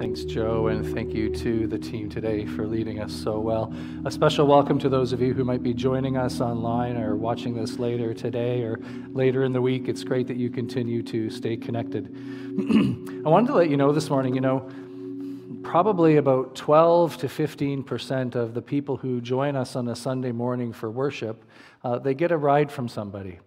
Thanks, Joe, and thank you to the team today for leading us so well. A special welcome to those of you who might be joining us online or watching this later today or later in the week. It's great that you continue to stay connected. I wanted to let you know this morning, you know, probably about 12 to 15 percent of the people who join us on a Sunday morning for worship, uh, they get a ride from somebody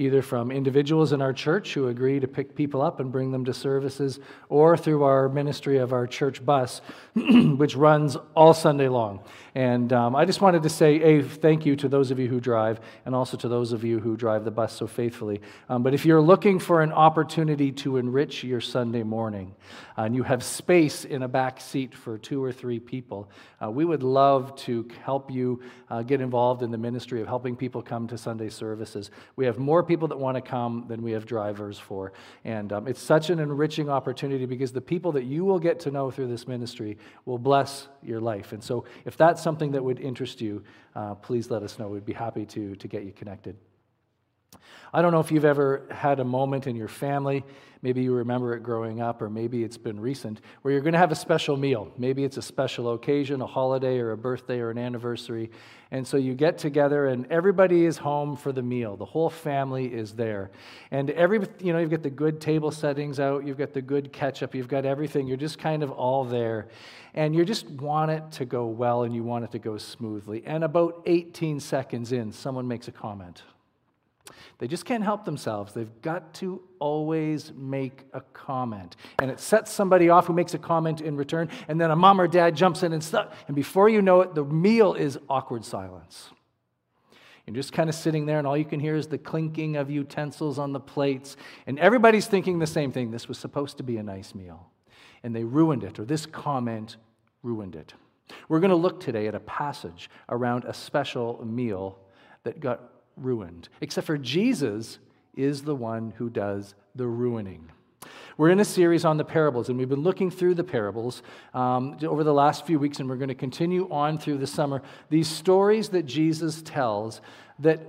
either from individuals in our church who agree to pick people up and bring them to services, or through our ministry of our church bus, which runs all Sunday long. And um, I just wanted to say a thank you to those of you who drive, and also to those of you who drive the bus so faithfully. Um, but if you're looking for an opportunity to enrich your Sunday morning, uh, and you have space in a back seat for two or three people, uh, we would love to help you uh, get involved in the ministry of helping people come to Sunday services. We have more people that want to come than we have drivers for. And um, it's such an enriching opportunity because the people that you will get to know through this ministry will bless your life. And so if that's something that would interest you, uh, please let us know. We'd be happy to, to get you connected. I don't know if you've ever had a moment in your family, maybe you remember it growing up, or maybe it's been recent, where you're going to have a special meal. Maybe it's a special occasion, a holiday, or a birthday, or an anniversary. And so you get together, and everybody is home for the meal. The whole family is there. And every, you know, you've got the good table settings out, you've got the good ketchup, you've got everything. You're just kind of all there. And you just want it to go well, and you want it to go smoothly. And about 18 seconds in, someone makes a comment. They just can't help themselves. They've got to always make a comment. And it sets somebody off who makes a comment in return, and then a mom or dad jumps in and stuff. And before you know it, the meal is awkward silence. You're just kind of sitting there, and all you can hear is the clinking of utensils on the plates. And everybody's thinking the same thing this was supposed to be a nice meal. And they ruined it, or this comment ruined it. We're going to look today at a passage around a special meal that got ruined, except for Jesus is the one who does the ruining. We're in a series on the parables, and we've been looking through the parables um, over the last few weeks, and we're going to continue on through the summer. These stories that Jesus tells that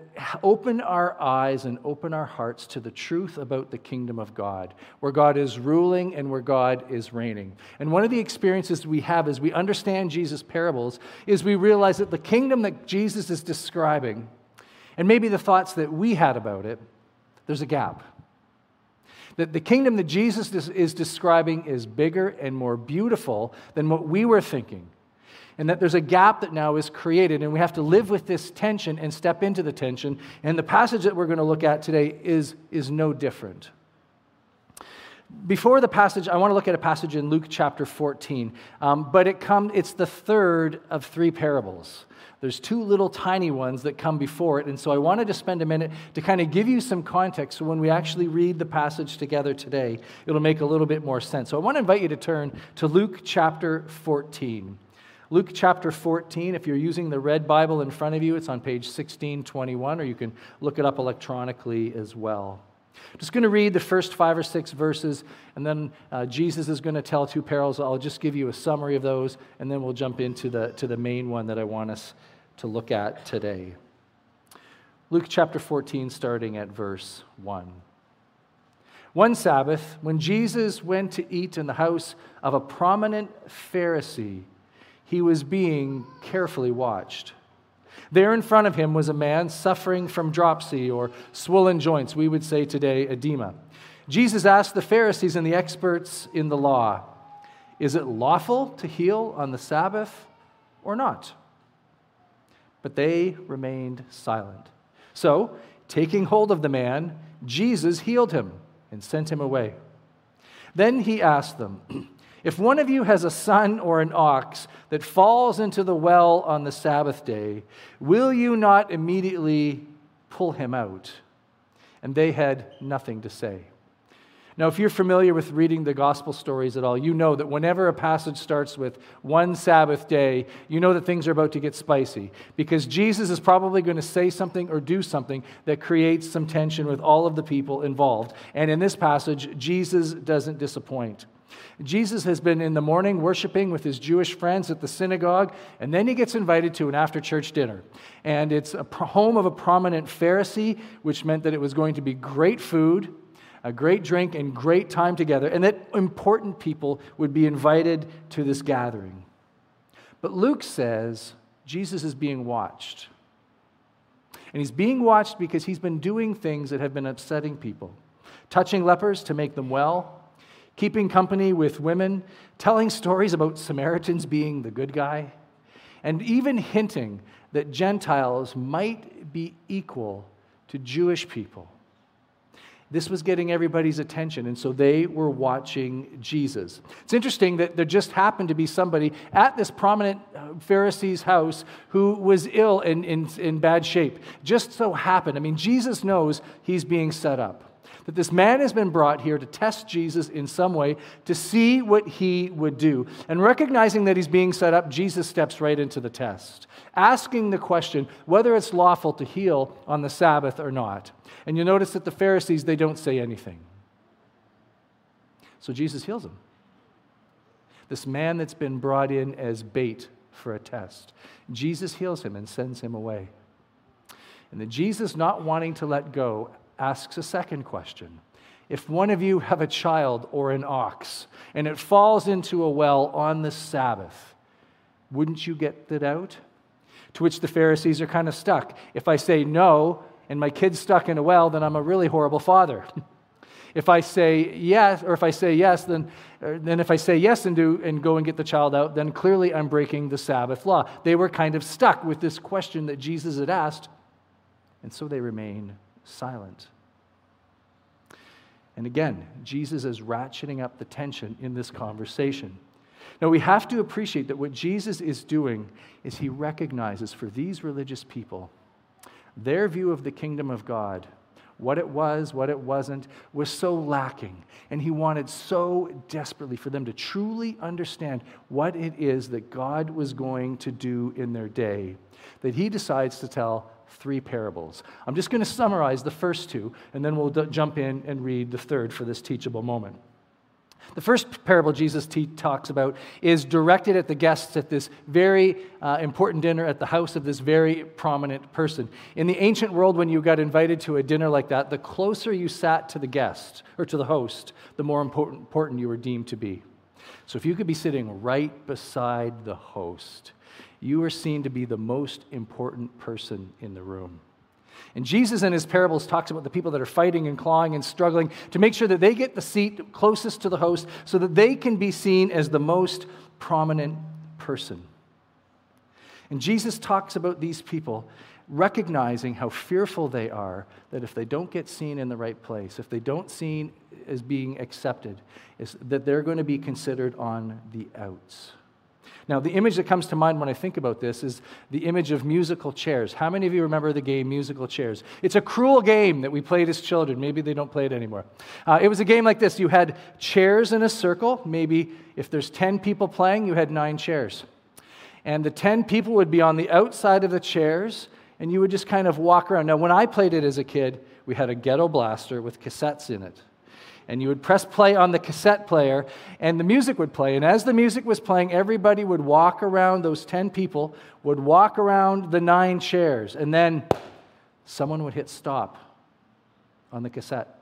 open our eyes and open our hearts to the truth about the kingdom of God, where God is ruling and where God is reigning. And one of the experiences we have as we understand Jesus' parables is we realize that the kingdom that Jesus is describing and maybe the thoughts that we had about it, there's a gap. That the kingdom that Jesus is describing is bigger and more beautiful than what we were thinking. And that there's a gap that now is created, and we have to live with this tension and step into the tension. And the passage that we're going to look at today is, is no different. Before the passage, I want to look at a passage in Luke chapter 14, um, but it come, it's the third of three parables. There's two little tiny ones that come before it. And so I wanted to spend a minute to kind of give you some context so when we actually read the passage together today, it'll make a little bit more sense. So I want to invite you to turn to Luke chapter 14. Luke chapter 14, if you're using the red Bible in front of you, it's on page 1621, or you can look it up electronically as well. I'm just going to read the first five or six verses, and then uh, Jesus is going to tell two parables. I'll just give you a summary of those, and then we'll jump into the, to the main one that I want us to look at today. Luke chapter 14, starting at verse 1. One Sabbath, when Jesus went to eat in the house of a prominent Pharisee, he was being carefully watched. There in front of him was a man suffering from dropsy or swollen joints, we would say today edema. Jesus asked the Pharisees and the experts in the law, Is it lawful to heal on the Sabbath or not? But they remained silent. So, taking hold of the man, Jesus healed him and sent him away. Then he asked them, If one of you has a son or an ox that falls into the well on the Sabbath day, will you not immediately pull him out? And they had nothing to say. Now, if you're familiar with reading the gospel stories at all, you know that whenever a passage starts with one Sabbath day, you know that things are about to get spicy because Jesus is probably going to say something or do something that creates some tension with all of the people involved. And in this passage, Jesus doesn't disappoint. Jesus has been in the morning worshiping with his Jewish friends at the synagogue, and then he gets invited to an after church dinner. And it's a home of a prominent Pharisee, which meant that it was going to be great food a great drink and great time together, and that important people would be invited to this gathering. But Luke says Jesus is being watched. And he's being watched because he's been doing things that have been upsetting people touching lepers to make them well, keeping company with women, telling stories about Samaritans being the good guy, and even hinting that Gentiles might be equal to Jewish people. This was getting everybody's attention, and so they were watching Jesus. It's interesting that there just happened to be somebody at this prominent uh, Pharisee's house who was ill and in, in bad shape. Just so happened. I mean, Jesus knows he's being set up that this man has been brought here to test Jesus in some way to see what he would do. And recognizing that he's being set up, Jesus steps right into the test, asking the question whether it's lawful to heal on the Sabbath or not. And you notice that the Pharisees, they don't say anything. So Jesus heals him. This man that's been brought in as bait for a test. Jesus heals him and sends him away. And the Jesus not wanting to let go asks a second question. If one of you have a child or an ox and it falls into a well on the Sabbath, wouldn't you get it out? To which the Pharisees are kind of stuck. If I say no and my kid's stuck in a well, then I'm a really horrible father. if I say yes, or if I say yes, then, er, then if I say yes and, do, and go and get the child out, then clearly I'm breaking the Sabbath law. They were kind of stuck with this question that Jesus had asked, and so they remain silent. And again, Jesus is ratcheting up the tension in this conversation. Now, we have to appreciate that what Jesus is doing is he recognizes for these religious people, their view of the kingdom of God, what it was, what it wasn't, was so lacking. And he wanted so desperately for them to truly understand what it is that God was going to do in their day that he decides to tell three parables. I'm just going to summarize the first two, and then we'll d- jump in and read the third for this teachable moment. The first parable Jesus talks about is directed at the guests at this very uh, important dinner at the house of this very prominent person. In the ancient world, when you got invited to a dinner like that, the closer you sat to the guest or to the host, the more important, important you were deemed to be. So if you could be sitting right beside the host, you are seen to be the most important person in the room. And Jesus in his parables talks about the people that are fighting and clawing and struggling to make sure that they get the seat closest to the host so that they can be seen as the most prominent person. And Jesus talks about these people recognizing how fearful they are that if they don't get seen in the right place, if they don't seen as being accepted, is that they're going to be considered on the outs. Now, the image that comes to mind when I think about this is the image of musical chairs. How many of you remember the game Musical Chairs? It's a cruel game that we played as children. Maybe they don't play it anymore. Uh, it was a game like this you had chairs in a circle. Maybe if there's 10 people playing, you had nine chairs. And the 10 people would be on the outside of the chairs, and you would just kind of walk around. Now, when I played it as a kid, we had a ghetto blaster with cassettes in it and you would press play on the cassette player, and the music would play. And as the music was playing, everybody would walk around, those 10 people would walk around the nine chairs, and then someone would hit stop on the cassette,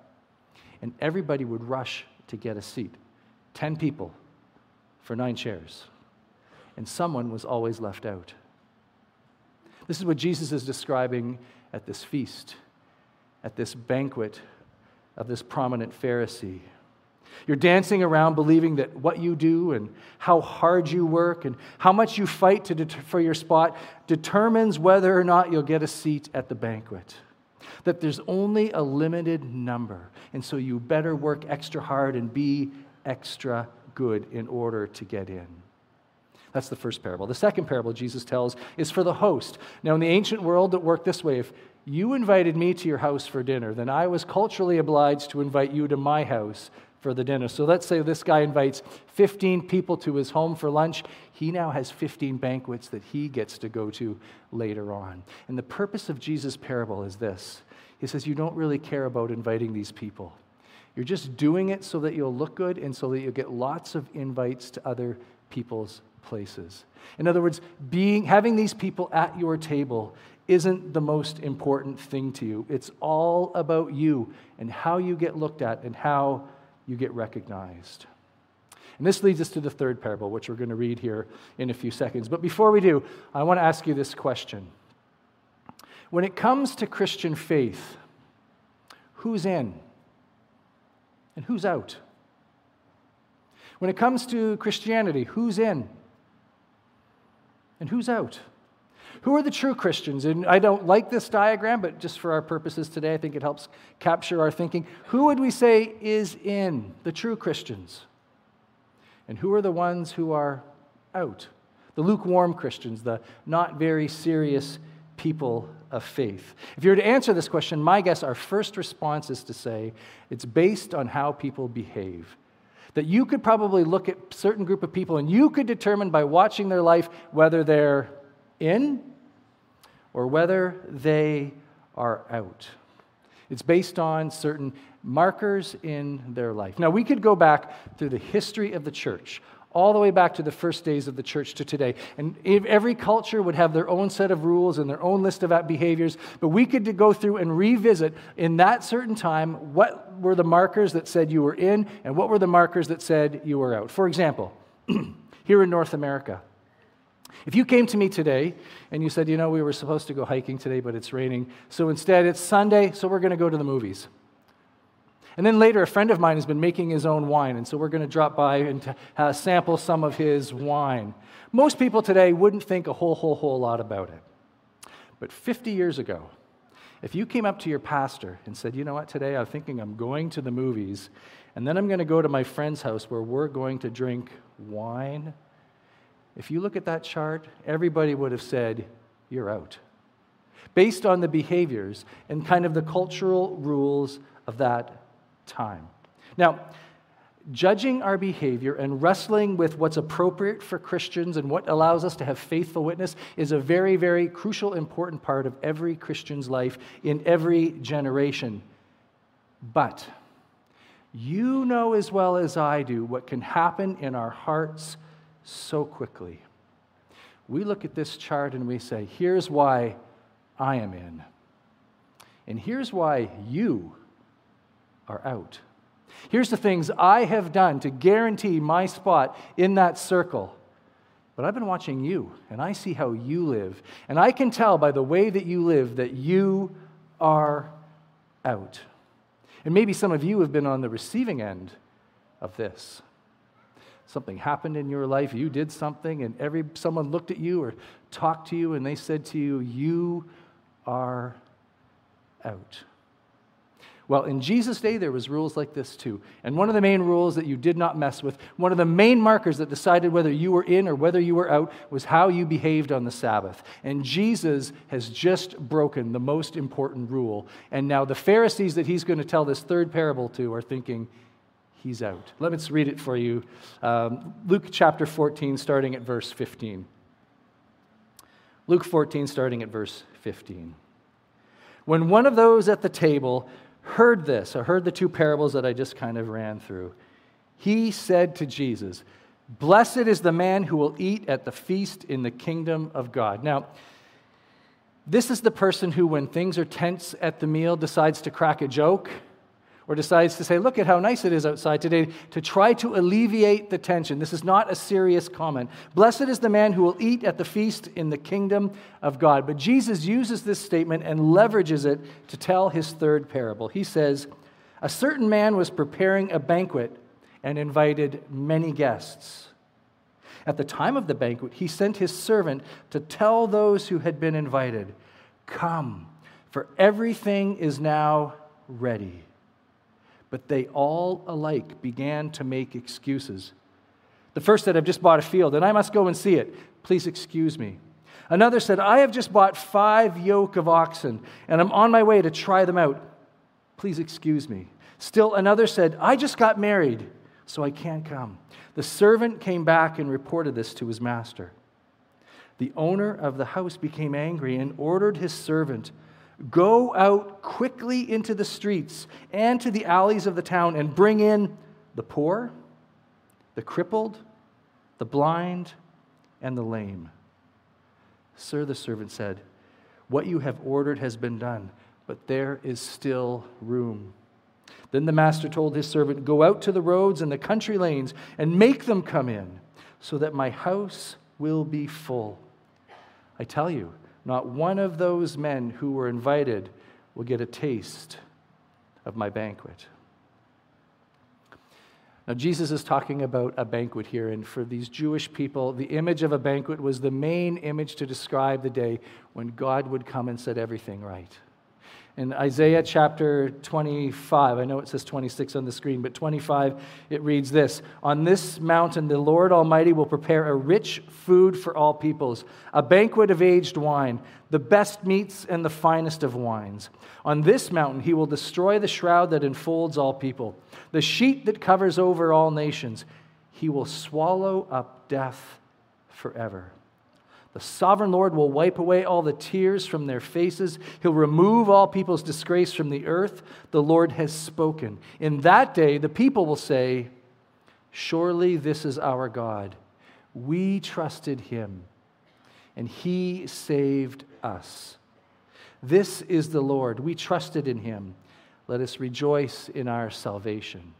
and everybody would rush to get a seat. 10 people for nine chairs, and someone was always left out. This is what Jesus is describing at this feast, at this banquet of this prominent Pharisee. You're dancing around believing that what you do and how hard you work and how much you fight det- for your spot determines whether or not you'll get a seat at the banquet. That there's only a limited number, and so you better work extra hard and be extra good in order to get in. That's the first parable. The second parable Jesus tells is for the host. Now, in the ancient world, it worked this way if you invited me to your house for dinner, then I was culturally obliged to invite you to my house for the dinner. So let's say this guy invites 15 people to his home for lunch. He now has 15 banquets that he gets to go to later on. And the purpose of Jesus' parable is this He says, You don't really care about inviting these people. You're just doing it so that you'll look good and so that you'll get lots of invites to other people's places. In other words, being, having these people at your table isn't the most important thing to you. It's all about you and how you get looked at and how you get recognized. And this leads us to the third parable, which we're going to read here in a few seconds. But before we do, I want to ask you this question. When it comes to Christian faith, who's in and who's out? When it comes to Christianity, who's in and who's out? Who are the true Christians? And I don't like this diagram, but just for our purposes today, I think it helps capture our thinking. Who would we say is in the true Christians? And who are the ones who are out? The lukewarm Christians, the not very serious people of faith. If you were to answer this question, my guess, our first response is to say it's based on how people behave. That you could probably look at certain group of people and you could determine by watching their life whether they're in or whether they are out. It's based on certain markers in their life. Now, we could go back through the history of the church, all the way back to the first days of the church to today. And every culture would have their own set of rules and their own list of behaviors, but we could go through and revisit in that certain time what were the markers that said you were in and what were the markers that said you were out. For example, here in North America, if you came to me today and you said, you know, we were supposed to go hiking today, but it's raining, so instead it's Sunday, so we're going to go to the movies. And then later, a friend of mine has been making his own wine, and so we're going to drop by and uh, sample some of his wine. Most people today wouldn't think a whole, whole, whole lot about it. But 50 years ago, if you came up to your pastor and said, you know what, today I'm thinking I'm going to the movies, and then I'm going to go to my friend's house where we're going to drink wine, if you look at that chart, everybody would have said, you're out. Based on the behaviors and kind of the cultural rules of that time. Now, judging our behavior and wrestling with what's appropriate for Christians and what allows us to have faithful witness is a very, very crucial, important part of every Christian's life in every generation. But you know as well as I do what can happen in our hearts so quickly. We look at this chart and we say, here's why I am in. And here's why you are out. Here's the things I have done to guarantee my spot in that circle. But I've been watching you, and I see how you live. And I can tell by the way that you live that you are out. And maybe some of you have been on the receiving end of this. Something happened in your life, you did something, and every someone looked at you or talked to you, and they said to you, You are out. Well, in Jesus' day, there was rules like this too. And one of the main rules that you did not mess with, one of the main markers that decided whether you were in or whether you were out, was how you behaved on the Sabbath. And Jesus has just broken the most important rule. And now the Pharisees that he's going to tell this third parable to are thinking, he's out. Let me read it for you. Um, Luke chapter 14, starting at verse 15. Luke 14, starting at verse 15. When one of those at the table heard this, or heard the two parables that I just kind of ran through, he said to Jesus, Blessed is the man who will eat at the feast in the kingdom of God. Now, this is the person who, when things are tense at the meal, decides to crack a joke or decides to say, Look at how nice it is outside today, to try to alleviate the tension. This is not a serious comment. Blessed is the man who will eat at the feast in the kingdom of God. But Jesus uses this statement and leverages it to tell his third parable. He says, A certain man was preparing a banquet and invited many guests. At the time of the banquet, he sent his servant to tell those who had been invited, Come, for everything is now ready. But they all alike began to make excuses. The first said, I've just bought a field and I must go and see it. Please excuse me. Another said, I have just bought five yoke of oxen and I'm on my way to try them out. Please excuse me. Still another said, I just got married, so I can't come. The servant came back and reported this to his master. The owner of the house became angry and ordered his servant Go out quickly into the streets and to the alleys of the town and bring in the poor, the crippled, the blind, and the lame. Sir, the servant said, What you have ordered has been done, but there is still room. Then the master told his servant, Go out to the roads and the country lanes and make them come in, so that my house will be full. I tell you, not one of those men who were invited will get a taste of my banquet. Now, Jesus is talking about a banquet here, and for these Jewish people, the image of a banquet was the main image to describe the day when God would come and set everything right. In Isaiah chapter 25, I know it says 26 on the screen, but 25, it reads this On this mountain, the Lord Almighty will prepare a rich food for all peoples, a banquet of aged wine, the best meats and the finest of wines. On this mountain, he will destroy the shroud that enfolds all people, the sheet that covers over all nations. He will swallow up death forever. The sovereign Lord will wipe away all the tears from their faces. He'll remove all people's disgrace from the earth. The Lord has spoken. In that day, the people will say, Surely this is our God. We trusted him, and he saved us. This is the Lord. We trusted in him. Let us rejoice in our salvation.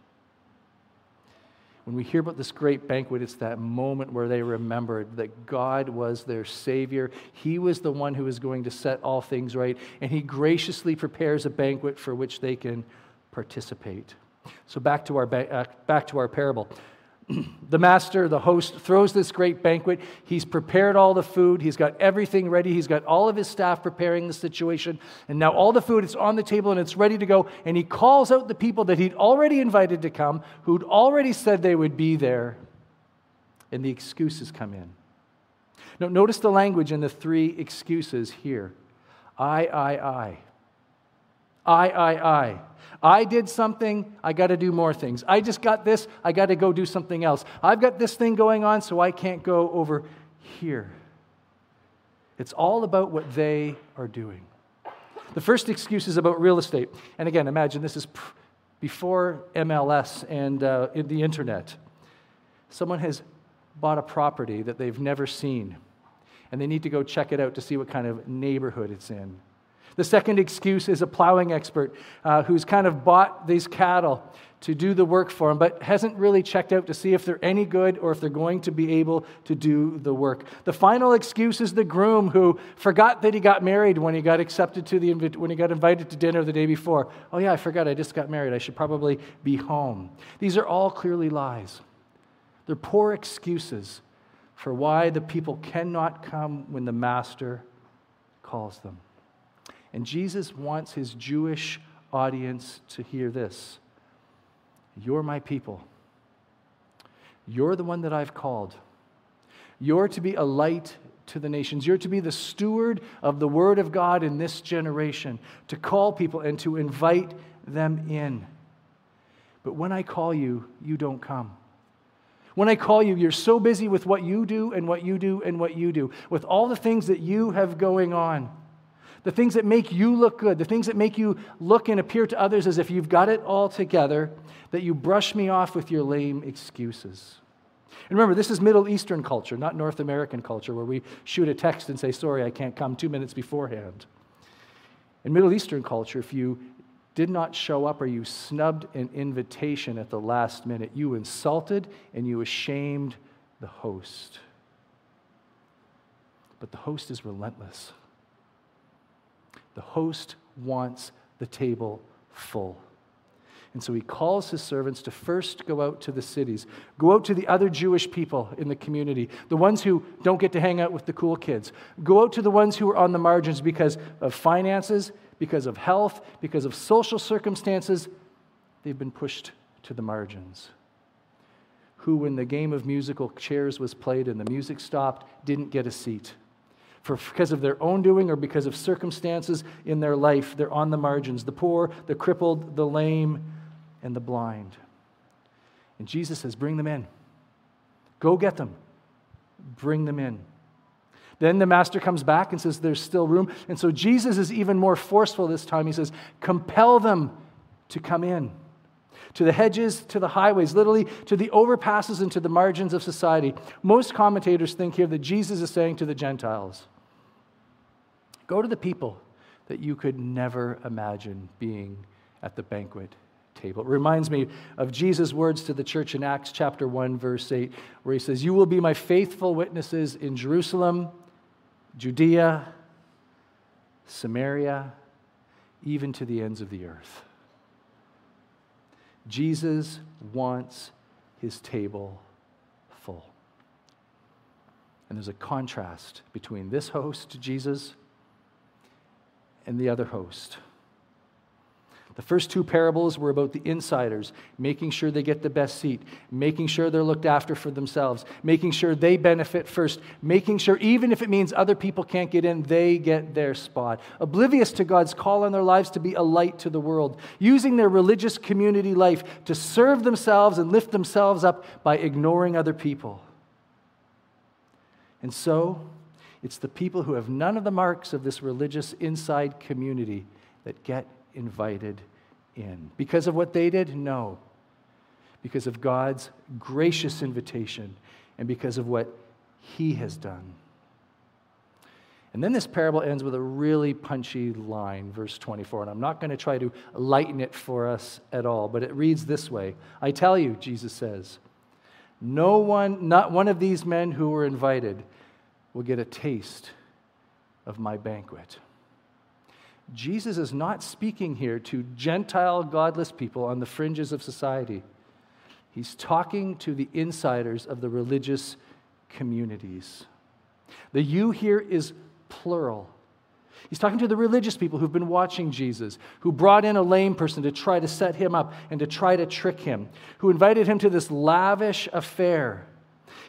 When we hear about this great banquet, it's that moment where they remembered that God was their Savior. He was the one who was going to set all things right, and He graciously prepares a banquet for which they can participate. So, back to our, uh, back to our parable the master, the host, throws this great banquet. He's prepared all the food. He's got everything ready. He's got all of his staff preparing the situation. And now all the food is on the table and it's ready to go. And he calls out the people that he'd already invited to come, who'd already said they would be there. And the excuses come in. Now, notice the language in the three excuses here I, I, I. I, I, I. I did something, I got to do more things. I just got this, I got to go do something else. I've got this thing going on, so I can't go over here. It's all about what they are doing. The first excuse is about real estate. And again, imagine this is before MLS and uh, the internet. Someone has bought a property that they've never seen, and they need to go check it out to see what kind of neighborhood it's in. The second excuse is a plowing expert uh, who's kind of bought these cattle to do the work for him, but hasn't really checked out to see if they're any good or if they're going to be able to do the work. The final excuse is the groom who forgot that he got married when he got accepted to the when he got invited to dinner the day before. Oh yeah, I forgot I just got married. I should probably be home. These are all clearly lies. They're poor excuses for why the people cannot come when the master calls them. And Jesus wants his Jewish audience to hear this You're my people. You're the one that I've called. You're to be a light to the nations. You're to be the steward of the Word of God in this generation, to call people and to invite them in. But when I call you, you don't come. When I call you, you're so busy with what you do and what you do and what you do, with all the things that you have going on the things that make you look good, the things that make you look and appear to others as if you've got it all together, that you brush me off with your lame excuses. And remember, this is Middle Eastern culture, not North American culture, where we shoot a text and say, Sorry, I can't come two minutes beforehand. In Middle Eastern culture, if you did not show up or you snubbed an invitation at the last minute, you insulted and you ashamed the host. But the host is relentless. The host wants the table full. And so he calls his servants to first go out to the cities, go out to the other Jewish people in the community, the ones who don't get to hang out with the cool kids. Go out to the ones who are on the margins because of finances, because of health, because of social circumstances. They've been pushed to the margins. Who, when the game of musical chairs was played and the music stopped, didn't get a seat for because of their own doing or because of circumstances in their life, they're on the margins the poor, the crippled, the lame, and the blind. And Jesus says, Bring them in. Go get them. Bring them in. Then the master comes back and says, There's still room. And so Jesus is even more forceful this time. He says, Compel them to come in to the hedges, to the highways, literally to the overpasses and to the margins of society. Most commentators think here that Jesus is saying to the Gentiles, Go to the people that you could never imagine being at the banquet table. It reminds me of Jesus' words to the church in Acts chapter 1, verse 8, where he says, You will be my faithful witnesses in Jerusalem, Judea, Samaria, even to the ends of the earth. Jesus wants his table full. And there's a contrast between this host, Jesus, and the other host. The first two parables were about the insiders, making sure they get the best seat, making sure they're looked after for themselves, making sure they benefit first, making sure, even if it means other people can't get in, they get their spot. Oblivious to God's call on their lives to be a light to the world, using their religious community life to serve themselves and lift themselves up by ignoring other people. And so, it's the people who have none of the marks of this religious inside community that get invited in. Because of what they did? No. Because of God's gracious invitation and because of what He has done. And then this parable ends with a really punchy line, verse 24. And I'm not going to try to lighten it for us at all, but it reads this way I tell you, Jesus says, no one, not one of these men who were invited, will get a taste of my banquet. Jesus is not speaking here to Gentile godless people on the fringes of society. He's talking to the insiders of the religious communities. The you here is plural. He's talking to the religious people who've been watching Jesus, who brought in a lame person to try to set him up and to try to trick him, who invited him to this lavish affair.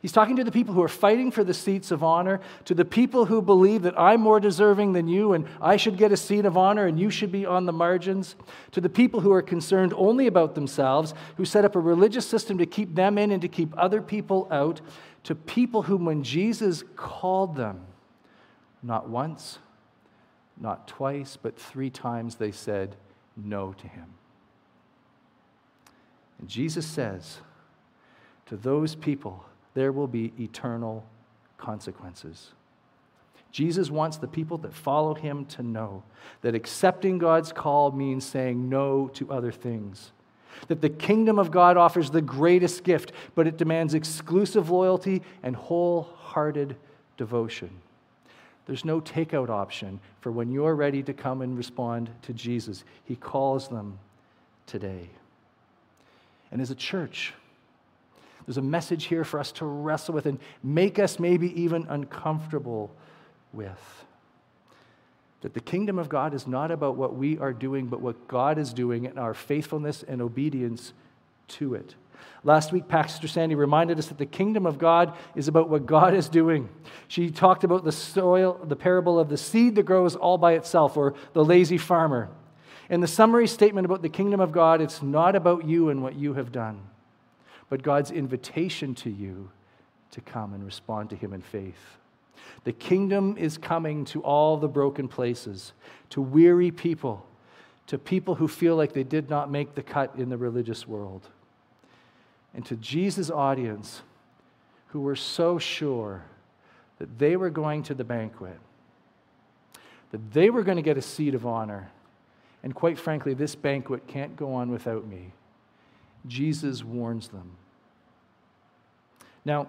He's talking to the people who are fighting for the seats of honor, to the people who believe that I'm more deserving than you and I should get a seat of honor and you should be on the margins, to the people who are concerned only about themselves, who set up a religious system to keep them in and to keep other people out, to people whom, when Jesus called them, not once, not twice, but three times they said no to him. And Jesus says to those people, there will be eternal consequences. Jesus wants the people that follow him to know that accepting God's call means saying no to other things. That the kingdom of God offers the greatest gift, but it demands exclusive loyalty and wholehearted devotion. There's no takeout option for when you're ready to come and respond to Jesus. He calls them today. And as a church, there's a message here for us to wrestle with and make us maybe even uncomfortable with. That the kingdom of God is not about what we are doing, but what God is doing and our faithfulness and obedience to it. Last week, Pastor Sandy reminded us that the kingdom of God is about what God is doing. She talked about the soil, the parable of the seed that grows all by itself, or the lazy farmer. In the summary statement about the kingdom of God, it's not about you and what you have done but God's invitation to you to come and respond to Him in faith. The kingdom is coming to all the broken places, to weary people, to people who feel like they did not make the cut in the religious world, and to Jesus' audience who were so sure that they were going to the banquet, that they were going to get a seat of honor. And quite frankly, this banquet can't go on without me. Jesus warns them. Now,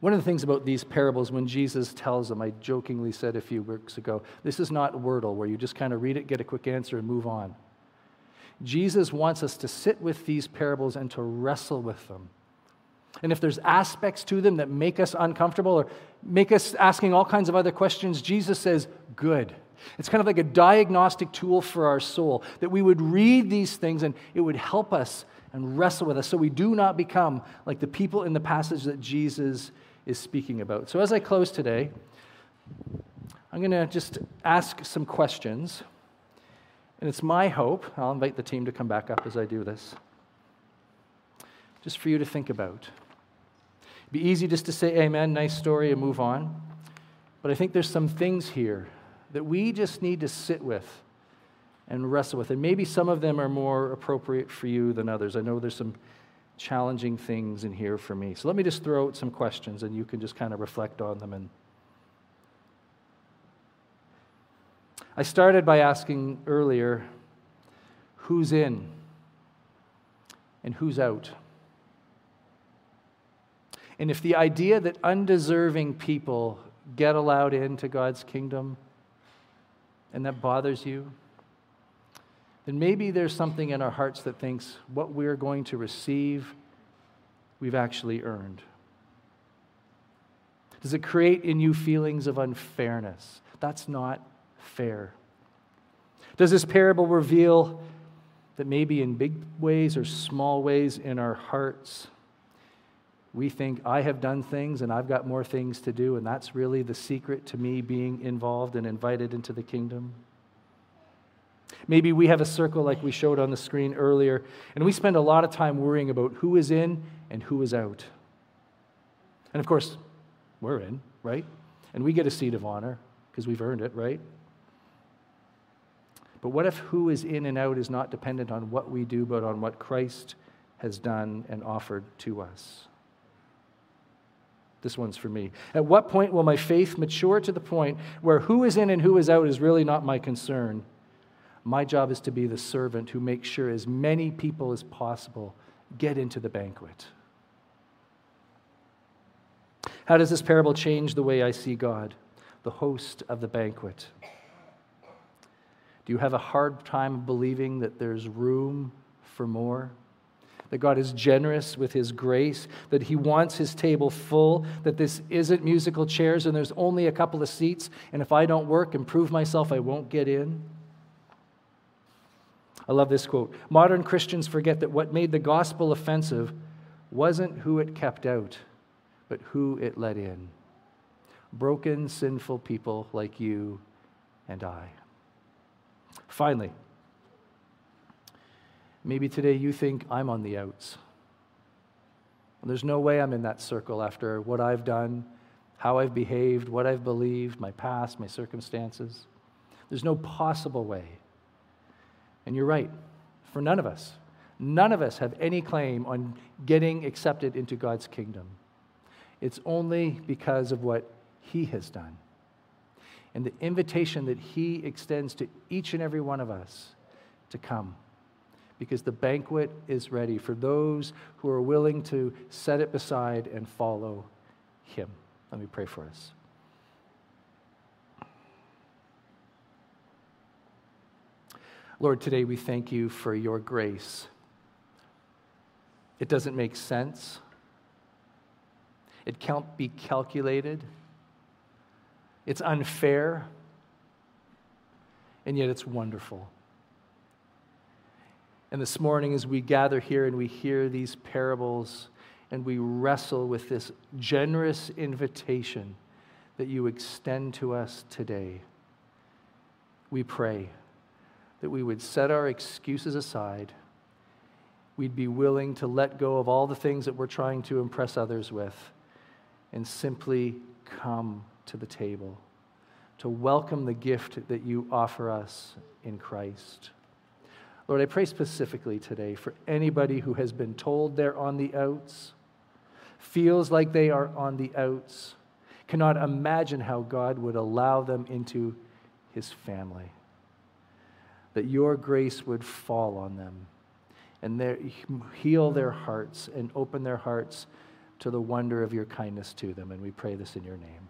one of the things about these parables, when Jesus tells them, I jokingly said a few weeks ago, this is not Wordle, where you just kind of read it, get a quick answer, and move on. Jesus wants us to sit with these parables and to wrestle with them. And if there's aspects to them that make us uncomfortable or make us asking all kinds of other questions, Jesus says, good. It's kind of like a diagnostic tool for our soul, that we would read these things and it would help us and wrestle with us so we do not become like the people in the passage that Jesus is speaking about. So, as I close today, I'm going to just ask some questions. And it's my hope, I'll invite the team to come back up as I do this, just for you to think about. It'd be easy just to say amen, nice story, and move on. But I think there's some things here that we just need to sit with and wrestle with. And maybe some of them are more appropriate for you than others. I know there's some challenging things in here for me. So let me just throw out some questions and you can just kind of reflect on them. And I started by asking earlier who's in and who's out? And if the idea that undeserving people get allowed into God's kingdom and that bothers you, then maybe there's something in our hearts that thinks what we're going to receive, we've actually earned. Does it create in you feelings of unfairness? That's not fair. Does this parable reveal that maybe in big ways or small ways in our hearts, we think, I have done things and I've got more things to do, and that's really the secret to me being involved and invited into the kingdom? Maybe we have a circle like we showed on the screen earlier, and we spend a lot of time worrying about who is in and who is out. And of course, we're in, right? And we get a seat of honor because we've earned it, right? But what if who is in and out is not dependent on what we do, but on what Christ has done and offered to us? This one's for me. At what point will my faith mature to the point where who is in and who is out is really not my concern? My job is to be the servant who makes sure as many people as possible get into the banquet. How does this parable change the way I see God, the host of the banquet? Do you have a hard time believing that there's room for more? That God is generous with His grace, that He wants His table full, that this isn't musical chairs and there's only a couple of seats, and if I don't work and prove myself, I won't get in? I love this quote. Modern Christians forget that what made the gospel offensive wasn't who it kept out, but who it let in. Broken, sinful people like you and I. Finally, maybe today you think I'm on the outs. There's no way I'm in that circle after what I've done, how I've behaved, what I've believed, my past, my circumstances. There's no possible way. And you're right, for none of us. None of us have any claim on getting accepted into God's kingdom. It's only because of what He has done and the invitation that He extends to each and every one of us to come. Because the banquet is ready for those who are willing to set it beside and follow Him. Let me pray for us. Lord, today we thank you for your grace. It doesn't make sense. It can't be calculated. It's unfair, and yet it's wonderful. And this morning, as we gather here and we hear these parables and we wrestle with this generous invitation that you extend to us today, we pray that we would set our excuses aside. We'd be willing to let go of all the things that we're trying to impress others with and simply come to the table, to welcome the gift that you offer us in Christ. Lord, I pray specifically today for anybody who has been told they're on the outs, feels like they are on the outs, cannot imagine how God would allow them into his family. That your grace would fall on them and their, heal their hearts and open their hearts to the wonder of your kindness to them. And we pray this in your name.